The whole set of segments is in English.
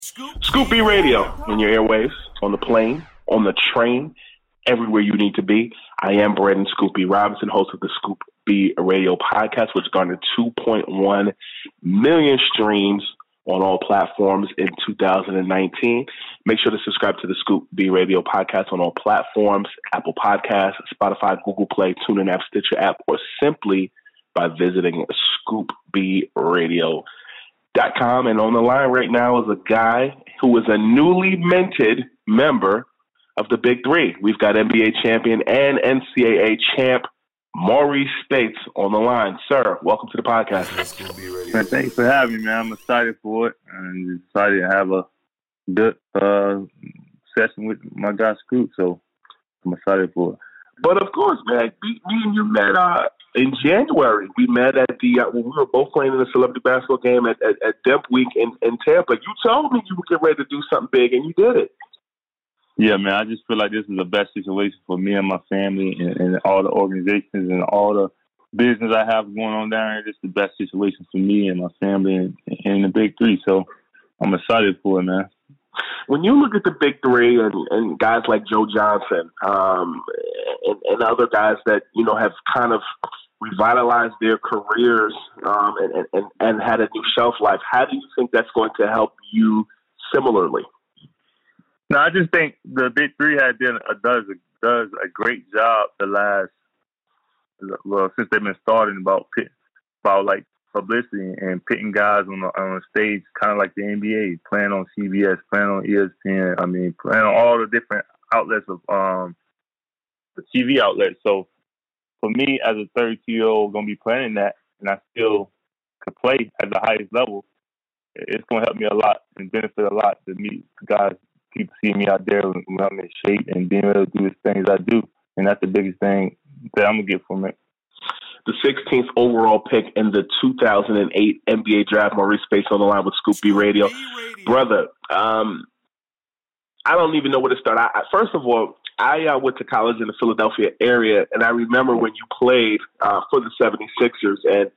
Scoop B Radio in your airwaves, on the plane, on the train, everywhere you need to be. I am Brandon Scoop B Robinson, host of the Scoop B Radio podcast, which garnered 2.1 million streams on all platforms in 2019. Make sure to subscribe to the Scoop B Radio podcast on all platforms Apple Podcasts, Spotify, Google Play, TuneIn app, Stitcher app, or simply by visiting scoopbradio.com. And on the line right now is a guy who is a newly minted member of the Big Three. We've got NBA champion and NCAA champ Marreese Speights on the line. Sir, welcome to the podcast. Man, thanks for having me, man. I'm excited for it and excited to have a good uh, session with my guy Scoop. So I'm excited for it. But of course, man, me, me and you met uh, in January. We met at the uh, when we were both playing in a celebrity basketball game at, at, at Demp Week in, in Tampa. You told me you were getting ready to do something big, and you did it. Yeah, man, I just feel like this is the best situation for me and my family and, and all the organizations and all the business I have going on down here. This is the best situation for me and my family and, and the big three. So I'm excited for it, man. When you look at the big three and, and guys like Joe Johnson um, and, and other guys that you know have kind of revitalized their careers um, and, and, and had a new shelf life, how do you think that's going to help you similarly? No, I just think the big three had done a, does a, does a great job the last well since they've been starting about pit, about like publicity and pitting guys on the on the stage, kind of like the NBA, playing on CBS, playing on ESPN. I mean, playing on all the different outlets of um the TV outlets. So for me, as a 32 year old, gonna be playing that, and I still could play at the highest level. It's gonna help me a lot and benefit a lot to meet guys people seeing me out there when I'm in shape and being able to do the things I do. And that's the biggest thing that I'm gonna get from it. The 16th overall pick in the 2008 NBA draft, Marreese Speights on the line with Scoop B Radio. Brother, um, I don't even know where to start. I, first of all, I uh, went to college in the Philadelphia area, and I remember when you played uh, for the 76ers, and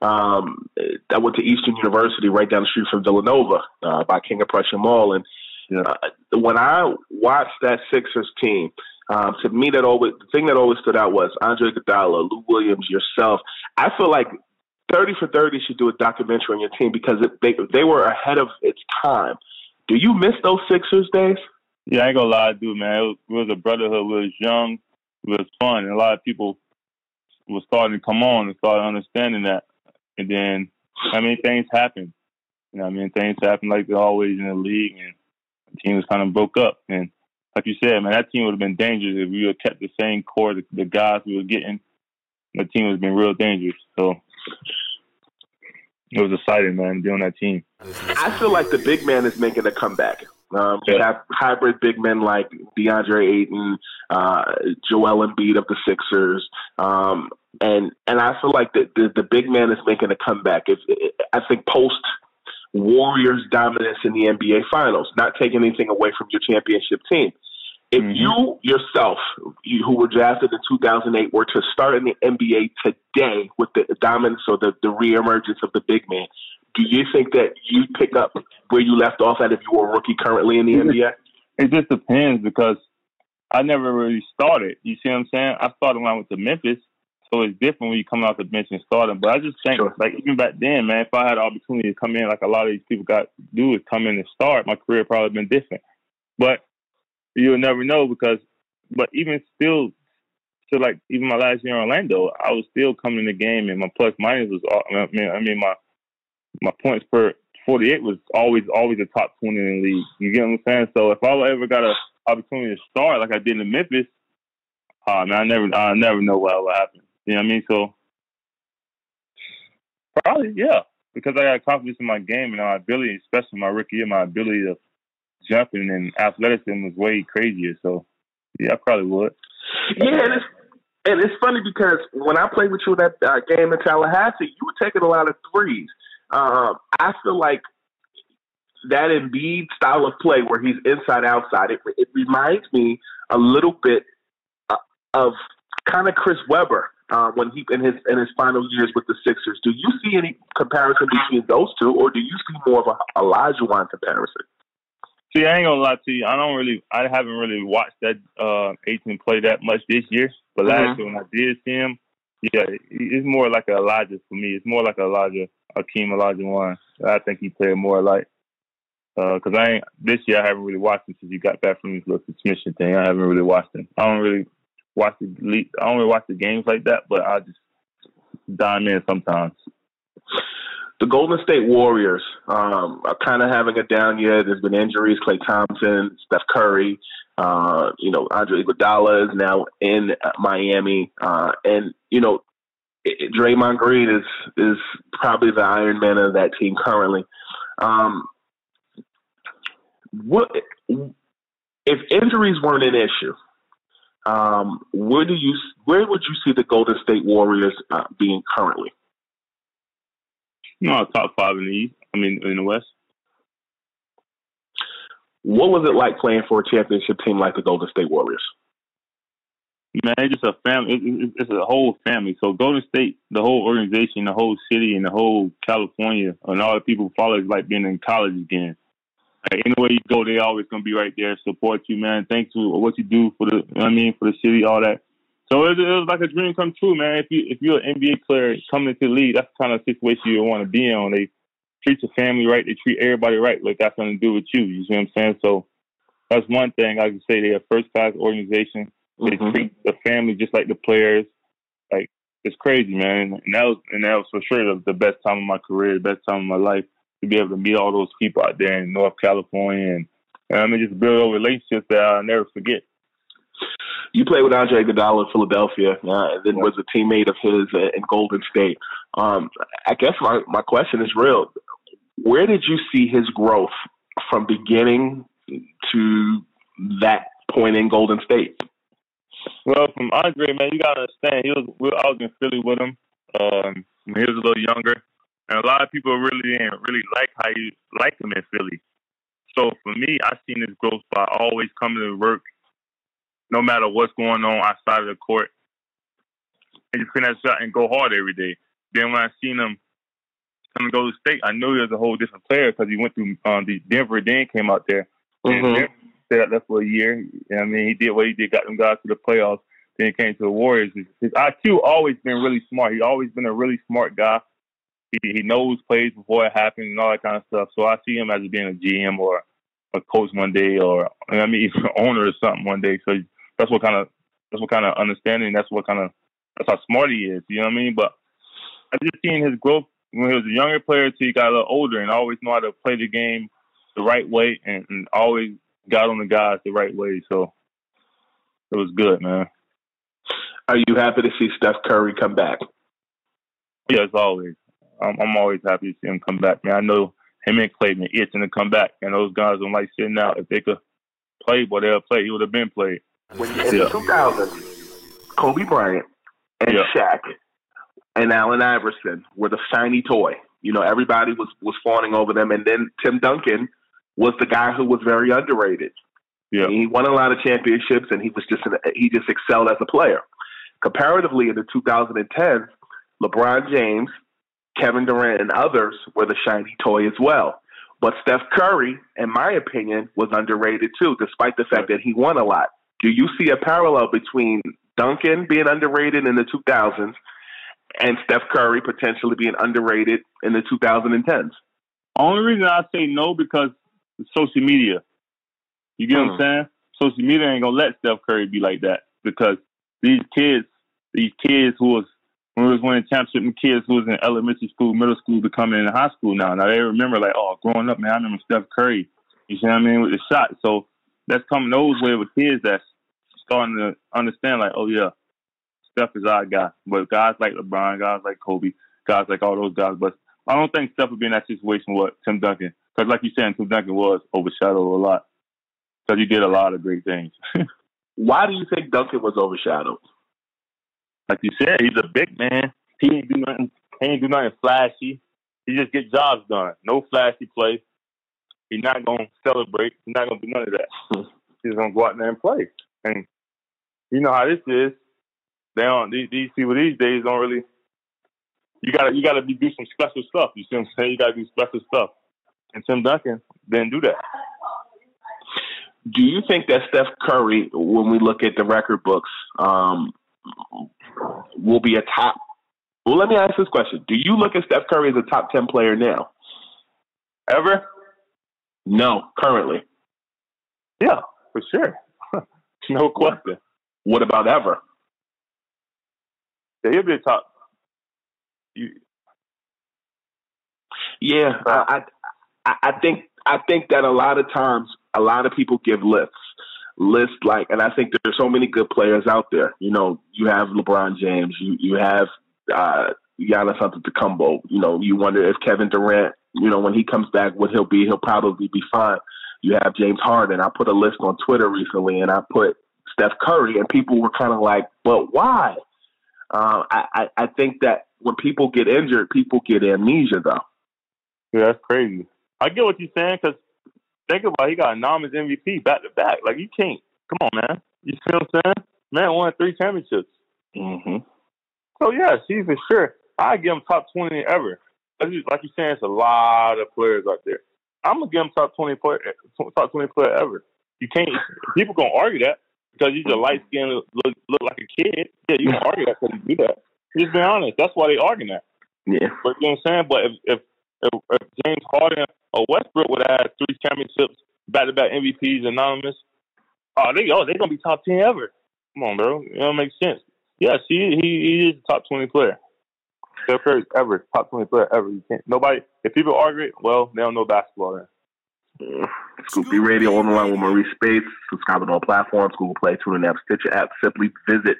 um, I went to Eastern University right down the street from Villanova uh, by King of Prussia Mall, and yeah. Uh, when I watched that Sixers team, um, to me, that always the thing that always stood out was Andre Iguodala, Lou Williams, yourself. I feel like Thirty for Thirty should do a documentary on your team because it, they they were ahead of its time. Do you miss those Sixers days? Yeah, I ain't gonna lie, dude, man. It was, it was a brotherhood. We was young. It was fun, and a lot of people was starting to come on and started understanding that. And then, I mean, things happen. You know, I mean, things happen like they're always in the league, and the team was kind of broke up. And like you said, man, that team would have been dangerous if we had kept the same core, the, the guys we were getting. The team would have been real dangerous. So it was exciting, man, doing that team. I feel like the big man is making a comeback. Um, you have hybrid big men like DeAndre Ayton, uh, Joel Embiid of the Sixers, um, and and I feel like the, the, the big man is making a comeback. If I think post Warriors' dominance in the NBA Finals, not taking anything away from your championship team. If mm-hmm. you yourself, you, who were drafted in 2008, were to start in the NBA today with the dominance or the, the reemergence of the big man, do you think that you'd pick up where you left off at if you were a rookie currently in the NBA? It just depends because I never really started. You see what I'm saying? I started when I went to Memphis, so it's different when you come out the bench and starting. But I just think, sure. like even back then, man, if I had the opportunity to come in, like a lot of these people got to do, is come in and start, my career probably been different. But you'll never know because, but even still, so like even my last year in Orlando, I was still coming in the game and my plus minus was, All, I mean, I mean my my points per 48 was always always a top 20 in the league. You get what I'm saying? So if I ever got an opportunity to start like I did in Memphis, uh, man, I never I never know what will happen. You know what I mean? So probably yeah, because I got confidence in my game and my ability, especially my rookie year, my ability to jumping and athleticism was way crazier. So yeah, I probably would. Yeah, and it's, and it's funny because when I played with you that uh, game in Tallahassee, you were taking a lot of threes. Um, I feel like that Embiid style of play, where he's inside outside, it, it reminds me a little bit uh, of kind of Chris Webber uh, when he in his in his final years with the Sixers. Do you see any comparison between those two, or do you see more of a Olajuwon comparison? See, I ain't gonna lie to you. I don't really, I haven't really watched that uh, 18 play that much this year. But last mm-hmm. year when I did see him, yeah, it's more like a Elijah for me. It's more like a Elijah, Akeem Olajuwon. I think he played more like because uh, I ain't this year. I haven't really watched him since he got back from his little suspension thing. I haven't really watched him. I don't really watch the I don't really watch the games like that, but I just dime in sometimes. The Golden State Warriors um, are kind of having a down year. There's been injuries. Klay Thompson, Steph Curry. Uh, you know, Andre Iguodala is now in Miami, uh, and you know, Draymond Green is is probably the Iron Man of that team currently. Um, what if injuries weren't an issue? Um, where do you where would you see the Golden State Warriors uh, being currently? No, top five in the East. I mean, in the West. What was it like playing for a championship team like the Golden State Warriors? Man, it's just a family. It's a whole family. So Golden State, the whole organization, the whole city, and the whole California, and all the people follow is like being in college again. Like anywhere you go, they always gonna be right there, support you, man. Thanks for what you do for the, you know I mean, for the city, all that. So it, it, was like a dream come true, man. If you if you're an NBA player coming into the league, that's the kind of situation you want to be in. They treat your family right. They treat everybody right. Like that's something to do with you. You see what I'm saying? So that's one thing I can say. They're a first class organization. They mm-hmm. treat the family just like the players. Like it's crazy, man. And that was and that was for sure the, the best time of my career, the best time of my life to be able to meet all those people out there in North California and, and I mean just build a relationships that I'll never forget. You played with Andre Iguodala in Philadelphia, uh, and then yeah. was a teammate of his in Golden State. Um, I guess my, my question is real. Where did you see his growth from beginning to that point in Golden State? Well, from Andre, man, you gotta understand. He was I was in Philly with him. Um, he was a little younger, and a lot of people really didn't really like how you like him in Philly. So for me, I seen his growth by always coming to work, no matter what's going on outside of the court, and just finish shot and go hard every day. Then when I seen him come to go to state, I knew he was a whole different player because he went through um, the Denver, then came out there. Mm-hmm. Stayed out there for a year. I mean, he did what he did, got them guys to the playoffs. Then he came to the Warriors. His, his IQ always been really smart. He always been a really smart guy. He he knows plays before it happens and all that kind of stuff. So I see him as being a GM or a coach one day, or I mean, even an owner or something one day. So that's what kind of that's what kind of understanding. That's what kind of that's how smart he is. You know what I mean? But I just seen his growth when he was a younger player till he got a little older and always know how to play the game the right way and, and always got on the guys the right way. So it was good, man. Are you happy to see Steph Curry come back? Yes, always. I'm, I'm always happy to see him come back, man. I know him and Klay been itching to come back, and those guys don't like sitting out. If they could play, boy, they'll play. He would have been played. When in yeah. 2000, Kobe Bryant and yeah. Shaq and Allen Iverson were the shiny toy. You know, everybody was was fawning over them, and then Tim Duncan was the guy who was very underrated. Yeah, he won a lot of championships, and he was just an, he just excelled as a player. Comparatively, in the 2010s, LeBron James, Kevin Durant, and others were the shiny toy as well. But Steph Curry, in my opinion, was underrated too, despite the fact that he won a lot. Do you see a parallel between Duncan being underrated in the 2000s and Steph Curry potentially being underrated in the 2010s? Only reason I say no because social media. You get what I'm hmm. saying? Social media ain't gonna let Steph Curry be like that because these kids, these kids who was when we was winning championship, and kids who was in elementary school, middle school, becoming in high school now. Now they remember like, oh, growing up, man, I remember Steph Curry. You see what I mean with the shot. So that's coming those way with kids that's starting to understand like, oh yeah, Steph is our guy. But guys like LeBron, guys like Kobe, guys like all those guys. But I don't think Steph would be in that situation with Tim Duncan. Because like you said, Tim Duncan was overshadowed a lot. Because he did a lot of great things. Why do you think Duncan was overshadowed? Like you said, he's a big man. He ain't do nothing. He ain't do nothing flashy. He just get jobs done. No flashy play. He's not gonna celebrate. He's not gonna do none of that. He's gonna go out there and play. And you know how this is. They don't. These, these people these days don't really. You gotta you gotta be do some special stuff. You see what I'm saying? You gotta do special stuff. And Tim Duncan didn't do that. Do you think that Steph Curry, when we look at the record books, um, will be a top? Well, let me ask this question: Do you look at Steph Curry as a top ten player now? Ever? No, currently. Yeah, for sure. no question. What about ever? Yeah, he'll be a top. You, yeah, I, I, I think I think that a lot of times a lot of people give lists, lists like, and I think there's so many good players out there. You know, you have LeBron James, you you have uh, Giannis Antetokounmpo. You know, you wonder if Kevin Durant, you know, when he comes back, what he'll be. He'll probably be fine. You have James Harden. I put a list on Twitter recently, and I put Steph Curry, and people were kind of like, "But why?" Uh, I, I, I think that when people get injured, people get amnesia, though. Yeah, that's crazy. I get what you're saying because think about it, he got a nominous MVP back to back. Like you can't. Come on, man. You see what I'm saying? Man won three championships. Mm-hmm. So yeah, see for sure. I give him top twenty ever. Like you're saying, it's a lot of players out there. I'm gonna give him top twenty player, top twenty player ever. You can't. People gonna argue that because he's a light skinned, look, look like a kid. Yeah, you can argue that because you do that. Just be honest. That's why they argue that. Yeah. But you know what I'm saying? But if if, if, if James Harden or Westbrook would have had three championships, back to back MVPs, anonymous, oh they oh they gonna be top ten ever. Come on, bro. It don't make sense. Yes, he he, he is a top twenty player. Steph Curry ever top twenty player ever. You can't nobody. If people argue it, well, they don't know basketball then. Scoop B Radio on the line with Marreese Speights. Subscribe on all platforms, Google Play, TuneIn app, Stitcher app. Simply visit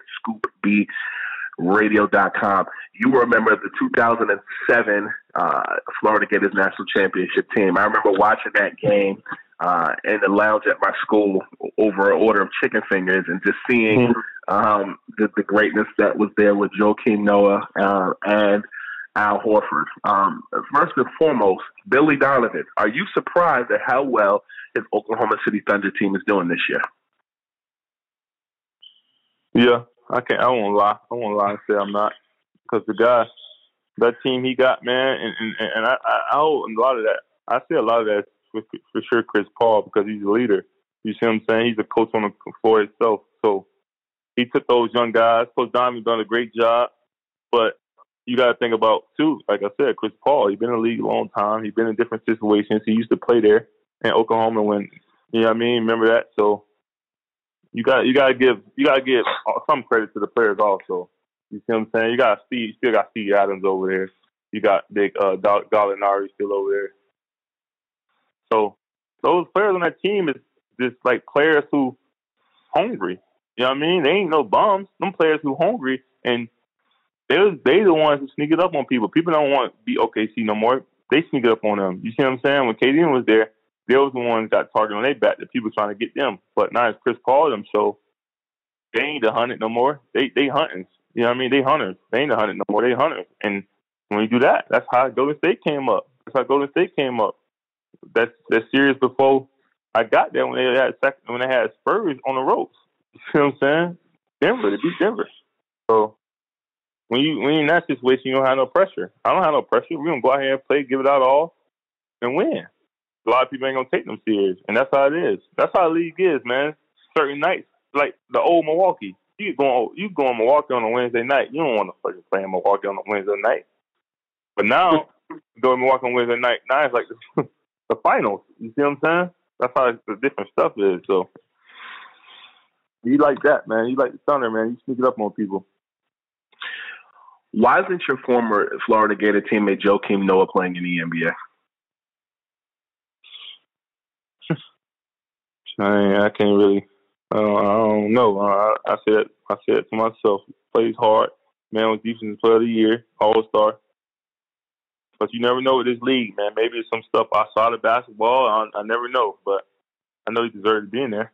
scoopbradio.com. You were a member of the 2007 uh, Florida Gators national championship team. I remember watching that game uh, in the lounge at my school over an order of chicken fingers and just seeing mm-hmm. um, the, the, greatness that was there with Joakim Noah uh, and – Al Horford. Um, first and foremost, Billy Donovan. Are you surprised at how well his Oklahoma City Thunder team is doing this year? Yeah, I can't. I won't lie. I won't lie and say I'm not because the guy, that team he got, man, and and, and I, I hold a lot of that. I see a lot of that for, for sure. Chris Paul because he's a leader. You see what I'm saying? He's a coach on the floor himself. So he took those young guys. Coach Donovan done a great job, but you got to think about too. Like I said, Chris Paul. He's been in the league a long time. He's been in different situations. He used to play there in Oklahoma when you know what I mean. Remember that? So you got you got to give you got to give some credit to the players also. You see what I'm saying? You got Steve, you still got Steve Adams over there. You got Big uh, Gallinari still over there. So those players on that team is just like players who hungry. You know what I mean? They ain't no bums. Them players who hungry and they they the ones who sneak it up on people. People don't want to be OKC no more. They sneak it up on them. You see what I'm saying? When KD was there, they was the ones got targeted on their back. The people trying to get them. But now it's Chris Paul them. So they ain't the hunted no more. They they hunting. You know what I mean? They hunters. They ain't the hunted no more. They hunters. And when you do that, that's how Golden State came up. That's how Golden State came up. That's that series before I got there when they had second, when they had Spurs on the ropes. You see what I'm saying? Denver, they beat Denver. So when you when you're in that situation, you don't have no pressure. I don't have no pressure. We're gonna go out here and play, give it out all, and win. A lot of people ain't gonna take them serious, and that's how it is. That's how the league is, man. Certain nights, like the old Milwaukee, you go you go in Milwaukee on a Wednesday night. You don't want to fucking play in Milwaukee on a Wednesday night. But now, go in Milwaukee on Wednesday night. Now it's like the, the finals. You see what I'm saying? That's how the different stuff is. So you like that, man. You like the Thunder, man. You sneak it up on people. Why isn't your former Florida Gator teammate Joakim Noah playing in the NBA? I, I can't really. I don't, know. I, I said I said to myself, plays hard. Man was defensive player of the year, all star. But you never know with this league, man. Maybe it's some stuff outside of basketball. I, I never know, but I know he deserved to be in there.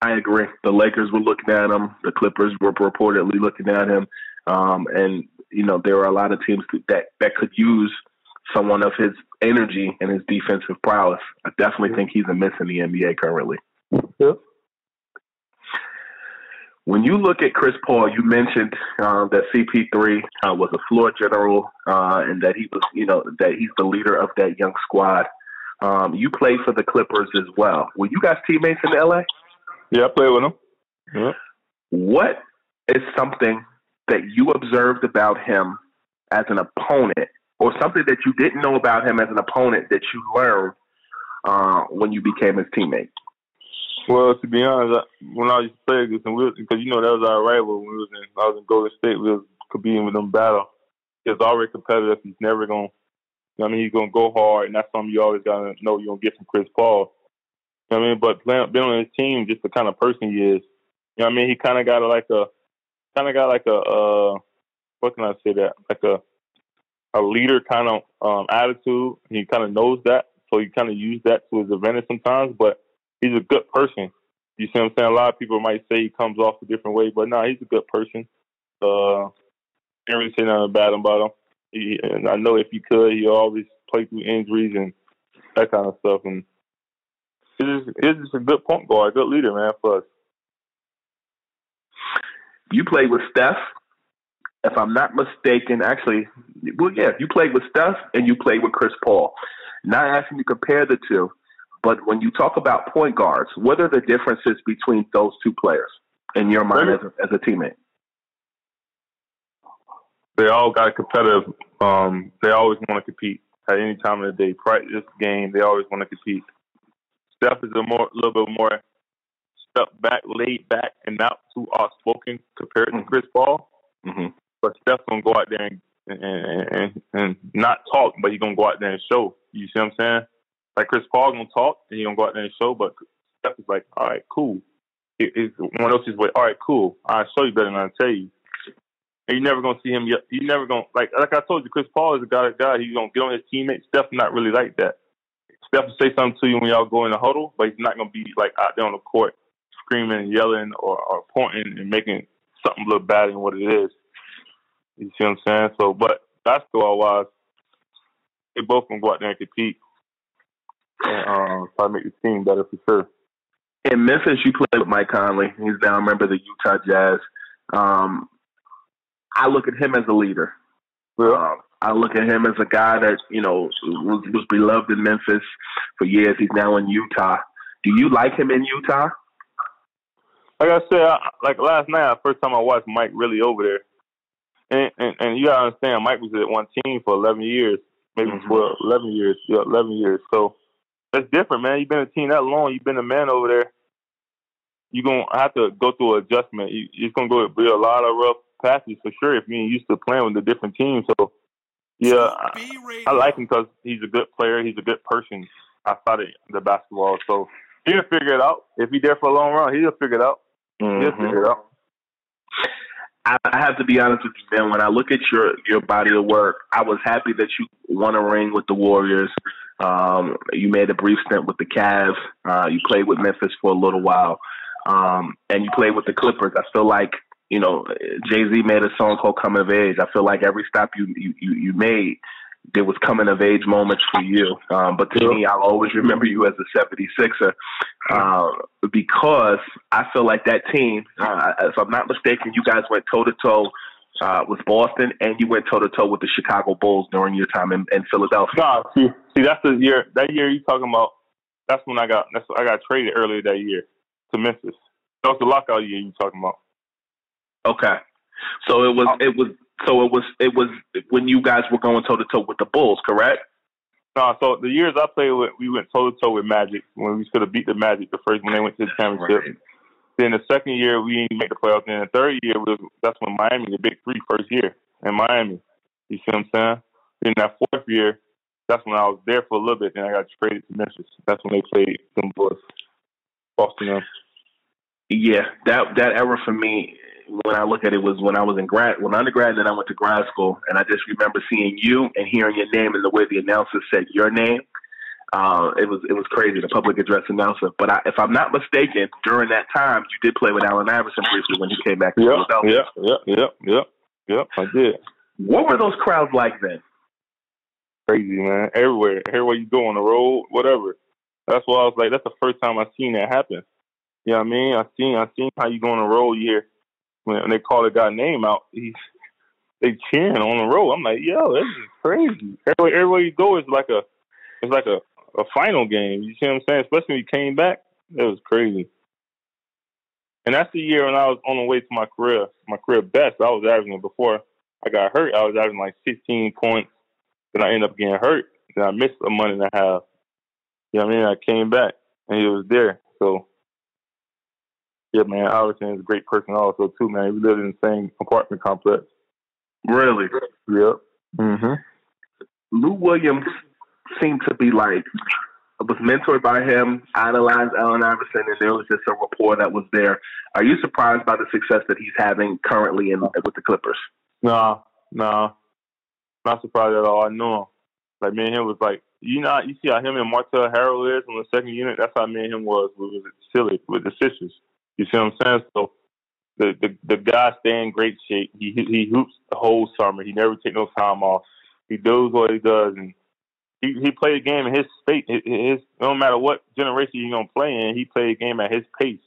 I agree. The Lakers were looking at him. The Clippers were reportedly looking at him. Um, and you know there are a lot of teams that that could use someone of his energy and his defensive prowess. I definitely think he's a miss in the NBA currently. Yeah. When you look at Chris Paul, you mentioned uh, that CP3 uh, was a floor general uh, and that he was, you know, that he's the leader of that young squad. Um, you played for the Clippers as well. Were you guys teammates in LA? Yeah, I played with him. Yeah. What is something that you observed about him as an opponent, or something that you didn't know about him as an opponent that you learned uh, when you became his teammate? Well, to be honest, I, when I used to play against him, because you know that was our rival when we was in, I was in Golden State, we was competing with them battle. He's already competitive. He's never gonna, I mean, he's gonna go hard, and that's something you always gotta know you're gonna get from Chris Paul. You know I mean, but playing, being on his team, just the kind of person he is. You know I mean, he kind of got a, like a, kind of got like a, uh, what can I say that, like a, a leader kind of um, attitude. He kind of knows that, so he kind of used that to his advantage sometimes. But he's a good person. You see what I'm saying? A lot of people might say he comes off a different way, but no, nah, he's a good person. Uh, can't say nothing bad about him. He, and I know if he could, he always play through injuries and that kind of stuff. And he's just, just a good point guard, a good leader, man, for us. You played with Steph, if I'm not mistaken. Actually, well, yeah, you played with Steph and you played with Chris Paul. Not asking you to compare the two, but when you talk about point guards, what are the differences between those two players in your mind as a, as a teammate? They all got competitive. Um, they always want to compete at any time of the day. Practice, game, they always want to compete. Steph is a more, little bit more step back, laid back, and not too outspoken compared to Chris Paul. Mm-hmm. But Steph's gonna go out there and and, and, and not talk, but he's gonna go out there and show. You see what I'm saying? Like Chris Paul gonna talk and he gonna go out there and show, but Steph is like, all right, cool. It's one of those way. All right, cool. I show you better than I tell you. And you're never gonna see him. You never gonna like like I told you. Chris Paul is a guy. guy he's gonna get on his teammates. Steph not really like that. Steph will say something to you when y'all go in the huddle, but he's not gonna be like out there on the court screaming and yelling or, or pointing and making something look bad than what it is. You see what I'm saying? So, but basketball wise, they both can go out there and compete and uh, try to make the team better for sure. In Memphis, you played with Mike Conley. He's now a member of the Utah Jazz. Um, I look at him as a leader. Yeah. Um, I look at him as a guy that you know was, was beloved in Memphis for years. He's now in Utah. Do you like him in Utah? Like I said, I, like last night, first time I watched Mike really over there, and, and and you gotta understand, Mike was at one team for eleven years, maybe Mhm. 12, 11 years, yeah, eleven years. So that's different, man. You've been a team that long, you've been a man over there. You're gonna have to go through an adjustment. You, it's gonna go be a lot of rough passes for sure if you're used to playing with a different team. So yeah, I, I like him because he's a good player. He's a good person outside of the basketball. So he'll figure it out. If he's there for a long run, he'll figure it out. He'll Mhm. figure it out. I have to be honest with you, man. When I look at your your body of work, I was happy that you won a ring with the Warriors. Um, you made a brief stint with the Cavs. Uh, you played with Memphis for a little while, um, and you played with the Clippers. I feel like you know, Jay Z made a song called "Coming of Age." I feel like every stop you you you made, there was coming of age moments for you. Um, but to me, I'll always remember you as a 76er uh, because I feel like that team, uh, if I'm not mistaken, you guys went toe to toe uh, with Boston, and you went toe to toe with the Chicago Bulls during your time in, in Philadelphia. Nah, see, see, that's the year. That year you talking about? That's when I got. That's I got traded earlier that year to Memphis. That was the lockout year you talking about. Okay, so it was it was so it was it was when you guys were going toe to toe with the Bulls, correct? No, so the years I played with, we went toe to toe with Magic when we should have beat the Magic the first when they went to the championship. Right. Then the second year we didn't make the playoffs. Then the third year was that's when Miami, the Big Three, first year in Miami. You see what I'm saying? Then that fourth year, that's when I was there for a little bit. Then I got traded to Memphis. That's when they played some Bulls, Boston. Yeah, that that era for me, when I look at it, was when I was in grad, when undergrad, then I went to grad school, and I just remember seeing you and hearing your name and the way the announcer said your name uh, it was it was crazy, the public address announcer. But I, if I'm not mistaken, during that time, you did play with Allen Iverson briefly when he came back to yep, Philadelphia. Yeah, yeah, yeah, yeah, yeah. I did. What were those crowds like then? Crazy, man. Everywhere, everywhere you go on the road, whatever. That's why I was like, that's the first time I seen that happen. You know what I mean? I seen, I seen how you go on the road here when they call a guy name out. He's they cheering on the road. I'm like, yo, this is crazy. Everywhere, everywhere you go is like a, it's like a a final game. You see what I'm saying? Especially when he came back, it was crazy. And that's the year when I was on the way to my career, my career best. I was averaging before I got hurt. I was averaging like 16 points. Then I ended up getting hurt. Then I missed a month and a half. You know what I mean? I came back and he was there. So yeah, man, Iverson is a great person also too, man. We lived in the same apartment complex. Really? Yep. Mm-hmm. Lou Williams seemed to be like was mentored by him, idolized Allen Iverson, and there was just a rapport that was there. Are you surprised by the success that he's having currently in with the Clippers? No, no, not surprised at all. I know him. Like me and him was like, you know, you see how him and Montrezl Harrell is on the second unit. That's how me and him was We was silly with the sisters. You see what I'm saying? So the the the guy stay in great shape. He he hoops the whole summer. He never take no time off. He does what he does, and he he played a game in his state. His, no matter what generation he's gonna play in, he played a game at his pace.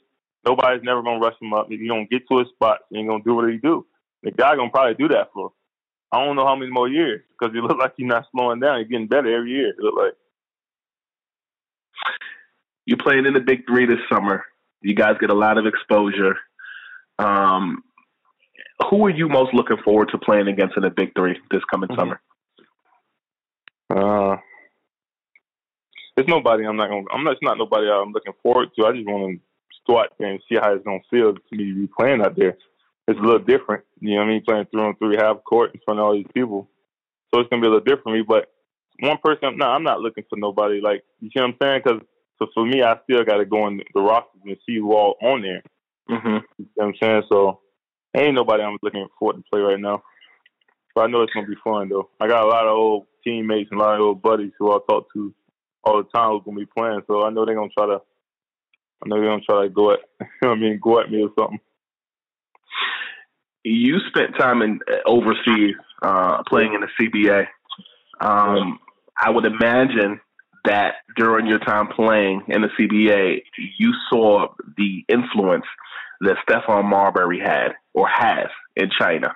Nobody's never gonna rush him up. You don't get to his spot, he gonna do what he do. The guy gonna probably do that for. I don't know how many more years because he look like he's not slowing down. He's getting better every year. It look like. You're playing in the Big Three this summer. You guys get a lot of exposure. Um, who are you most looking forward to playing against in the Big Three this coming mm-hmm. summer? Uh, it's nobody I'm not gonna. I'm not. It's not nobody I'm looking forward to. I just want to go out there and see how it's gonna feel to be playing out there. It's a little different, you know what I mean? Playing through and three half court in front of all these people, so it's gonna be a little different for me. But one person, no, I'm not looking for nobody. Like you see what I'm saying? Because so for me, I still got to go in the rosters and see who all on there. Mm-hmm. You know what I'm saying? So ain't nobody I'm looking forward to play right now. But I know it's gonna be fun though. I got a lot of old teammates and a lot of old buddies who I talk to all the time who's gonna be playing. So I know they're gonna try to. I know they're gonna try to go at. You know I mean, go at me or something. You spent time in uh, overseas uh, playing in the CBA. Um, I would imagine that during your time playing in the CBA, you saw the influence that Stephon Marbury had or has in China.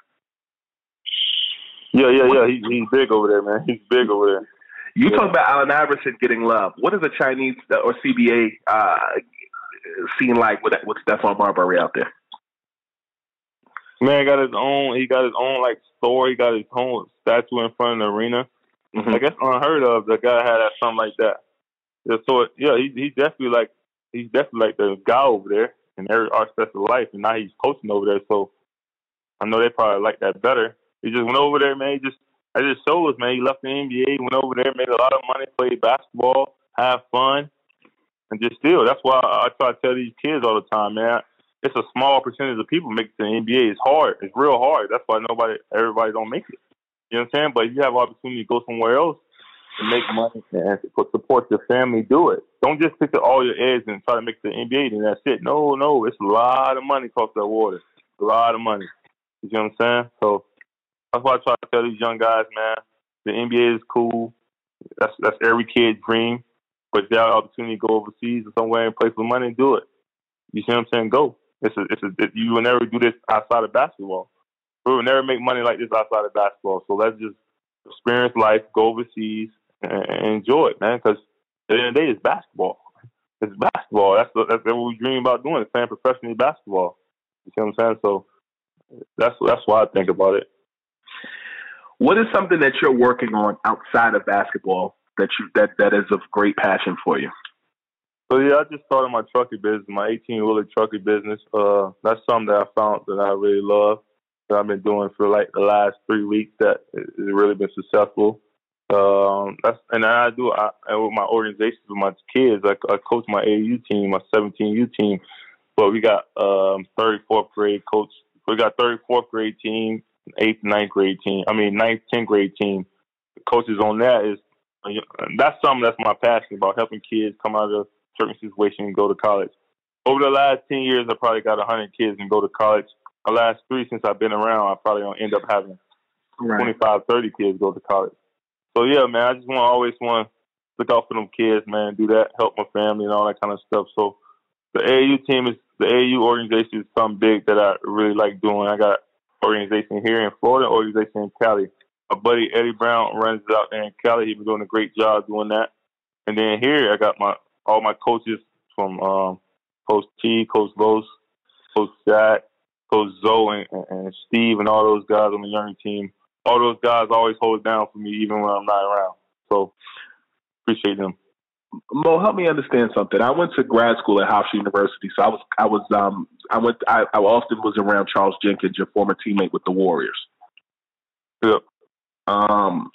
Yeah, yeah, yeah. He, he's big over there, man. He's big over there. You yeah. talk about Allen Iverson getting love. What is a Chinese uh, or CBA uh, scene like with with Stephon Marbury out there? Man, got his own. He got his own like store. He got his own statue in front of the arena. Mm-hmm. I guess unheard of. The guy had something like that. Yeah, so it, yeah, he, he's definitely like he's definitely like the guy over there in every aspect of life, and now he's coaching over there. So I know they probably like that better. He just went over there, man. He just I just shows, man. He left the NBA, went over there, made a lot of money, played basketball, have fun, and just still. That's why I try to tell these kids all the time, man. It's a small percentage of people make it to the NBA. It's hard. It's real hard. That's why nobody, everybody don't make it. You know what I'm saying? But if you have opportunity to go somewhere else and make money and support your family, do it. Don't just pick up all your eggs and try to make the NBA, and that's it. No, no, it's a lot of money across that water. a lot of money. You know what I'm saying? So that's why I try to tell these young guys, man, the NBA is cool. That's that's every kid's dream. But if you have an opportunity to go overseas or somewhere and play for money, do it. You see what I'm saying? Go. It's a, it's a, it, you will never do this outside of basketball. We will never make money like this outside of basketball. So let's just experience life, go overseas, and, enjoy it, man. Because at the end of the day, it's basketball. It's basketball. That's that's what we dream about doing. Playing professionally basketball. You see what I'm saying? So that's that's why I think about it. What is something that you're working on outside of basketball that you that that is of great passion for you? So yeah, I just started my trucking business, my 18 wheeler trucking business. Uh, that's something that I found that I really love. That I've been doing for like the last three weeks. That has really been successful. Um, that's and I do I, with my organizations with my kids. I, I coach my AU team, my 17U team, but we got um, 34th grade coach. We got 34th grade team, eighth, ninth grade team. I mean, ninth, 10th grade team. The coaches on that is that's something that's my passion about helping kids come out of certain situation and go to college. Over the last 10 years, I probably got 100 kids and go to college. The last three since I've been around, I probably don't end up having right. 25, 30 kids go to college. So yeah, man, I just want always want to look out for them kids, man, do that, help my family and all that kind of stuff. So the AAU team is the AAU organization is something big that I really like doing. I got organization here in Florida, organization in Cali. My buddy Eddie Brown runs it out there in Cali. He's been doing a great job doing that. And then here I got my all my coaches from um, Coach T, Coach Los, Coach Jack, Coach Zoe, and, and Steve, and all those guys on the young team. All those guys always hold down for me, even when I'm not around. So appreciate them. Mo, help me understand something. I went to grad school at Hofstra University, so I was I was um I went I, I often was around Charles Jenkins, your former teammate with the Warriors. Yep. Um,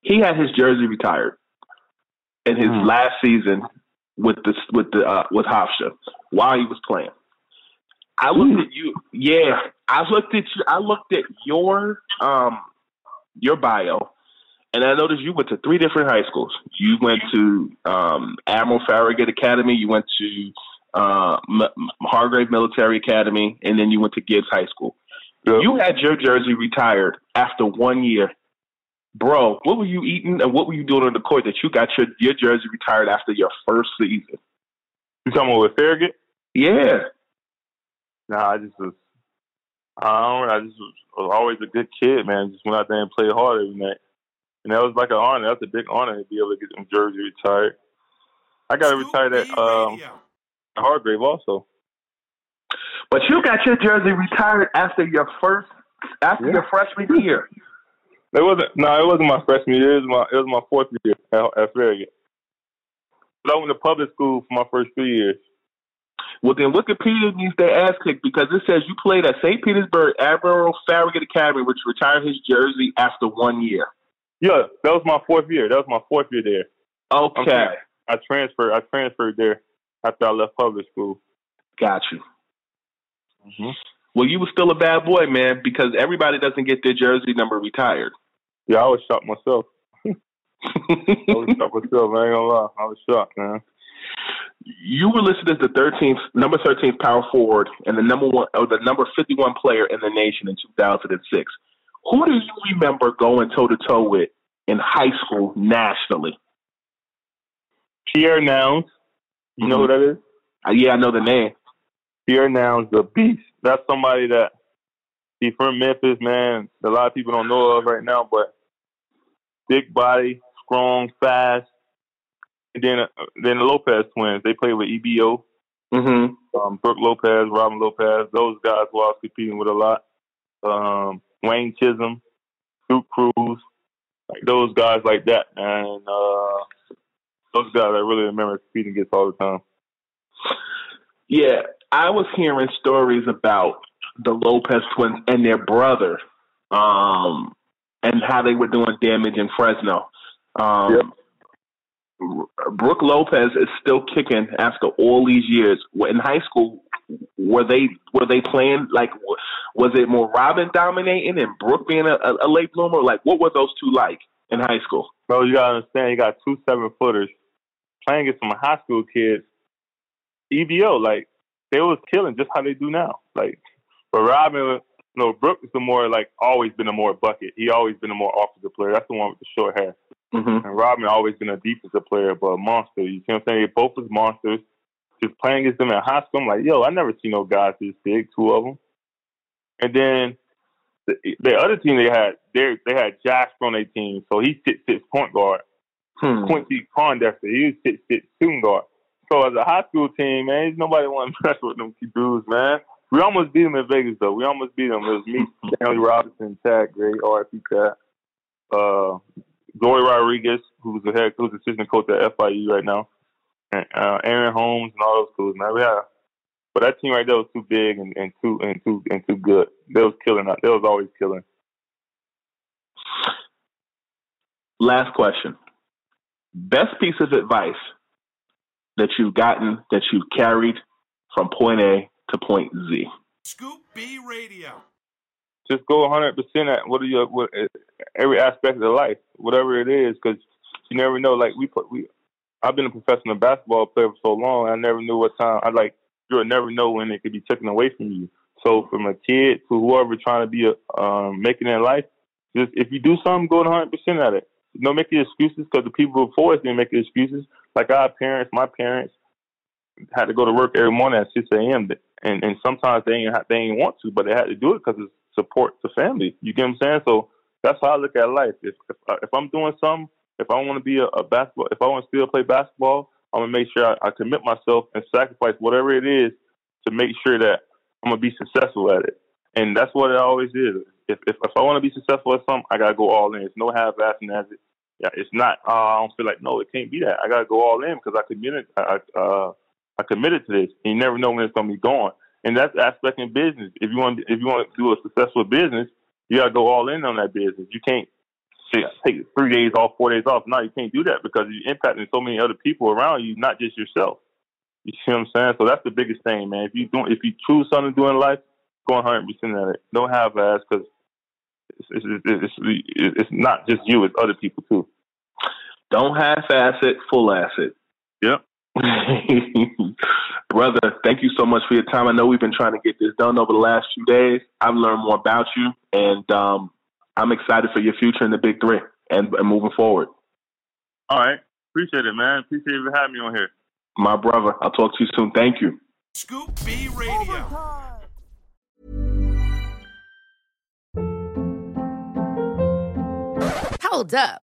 he had his jersey retired in his mm. last season with the with the uh, with Hofstra while he was playing. I looked at you. Yeah, I looked at you. I looked at your um your bio, and I noticed you went to three different high schools. You went to um, Admiral Farragut Academy. You went to uh, M- Hargrave Military Academy, and then you went to Gibbs High School. Yep. You had your jersey retired after one year. Bro, what were you eating and what were you doing on the court that you got your, your jersey retired after your first season? You talking about with Farragut? Yeah. Nah, I just was I don't I just was, was always a good kid, man. Just went out there and played hard every night. And that was like an honor. That's a big honor to be able to get them jersey retired. I got it retired at um, Hargrave also. But you got your jersey retired after your first after yeah. your freshman year. It wasn't no, it wasn't my freshman year. It was my it was my fourth year at, at Farragut. But I went to public school for my first three years. Well, then Wikipedia needs their ass kicked because it says you played at St. Petersburg Admiral Farragut Academy, which retired his jersey after one year. Yeah, that was my fourth year. That was my fourth year there. Okay. I transferred. I transferred there after I left public school. Got you. Mm-hmm. Well, you were still a bad boy, man, because everybody doesn't get their jersey number retired. Yeah, I was shocked myself. I was shocked myself. I ain't gonna lie. I was shocked, man. You were listed as the 13th, number 13th power forward and the number one, or the number 51 player in the nation in 2006. Who do you remember going toe to toe with in high school nationally? Pierre Nouns. You mm-hmm. know who that is? Uh, yeah, I know the name. Pierre Nouns, the beast. That's somebody that he's from Memphis, man. A lot of people don't know of right now, but big body, strong, fast. And then, uh, then the Lopez twins. They play with EBO. Mm-hmm. Um, Brooke Lopez, Robin Lopez. Those guys who I was competing with a lot. Um, Wayne Chism, Duke Crews, like those guys like that, and uh, those guys I really remember competing against all the time. Yeah, I was hearing stories about the Lopez twins and their brother, um, and how they were doing damage in Fresno. Um, yep. Brooke Lopez is still kicking after all these years. In high school, were they were they playing like was it more Robin dominating and Brooke being a, a late bloomer? Like what were those two like in high school? Bro, you gotta understand, you got two seven footers playing against some high school kids. EBO, like they was killing just how they do now. Like, but Robin, you know, Brooks is the more like always been a more bucket. He always been a more offensive player. That's the one with the short hair. Mm-hmm. And Rodman always been a defensive player, but a monster. You see what I'm saying? They both was monsters. Just playing against them in high school, I'm like, yo, I never seen no guys this big, two of them. And then the, the other team they had, they they had Josh on their team, so he sits six point guard. Hmm. Quincy Pondexter, he was six six shooting guard. So as a high school team, man, nobody want to mess with them dudes, man. We almost beat them in Vegas though. We almost beat them. It was me, Stanley Robinson, Chad Gray, RFP Chad, uh, Zoe Rodriguez, who's the head, who's assistant coach at FIU right now, and uh, Aaron Holmes and all those dudes. Man, we had, but that team right there was too big and, and too and too and too good. They was killing us. They was always killing. Last question. Best piece of advice that you've gotten that you've carried from point A to point Z. Scoop B Radio. just go 100 percent at what are your what, every aspect of the life, whatever it is, because you never know. Like we put we, I've been a professional basketball player for so long. I never knew what time. I like you'll never know when it could be taken away from you. So from a kid to whoever trying to be a, um, making their life, just if you do something, go 100 percent at it. Don't make your excuses because the people before us didn't make the excuses. Like our parents, my parents had to go to work every morning at 6 a.m. And and sometimes they ain't they ain't want to, but they had to do it because it's support the family. You get what I'm saying? So that's how I look at life. If if, uh, if I'm doing something, if I want to be a, a basketball, if I want to still play basketball, I'm gonna make sure I, I commit myself and sacrifice whatever it is to make sure that I'm gonna be successful at it. And that's what it always is. If if, if I want to be successful at something, I gotta go all in. It's no half-assing as it. Yeah, it's not. Uh, I don't feel like no, it can't be that. I gotta go all in because I committed. I uh, I committed to this. And you never know when it's gonna be gone. And that's aspect in business. If you want, if you want to do a successful business, you gotta go all in on that business. You can't take, three days off, four days off. No, you can't do that because you're impacting so many other people around you, not just yourself. You see what I'm saying? So that's the biggest thing, man. If you do, if you choose something to do in life, go 100 percent at it. Don't have ass because it's, it's, it's, it's, it's not just you; it's other people too. Don't half-ass it, full-ass it. Yep. Brother, thank you so much for your time. I know we've been trying to get this done over the last few days. I've learned more about you, and um, I'm excited for your future in the Big Three and, and moving forward. All right, appreciate it, man. Appreciate you having me on here. My brother, I'll talk to you soon. Thank you. Scoop B Radio. Hold up.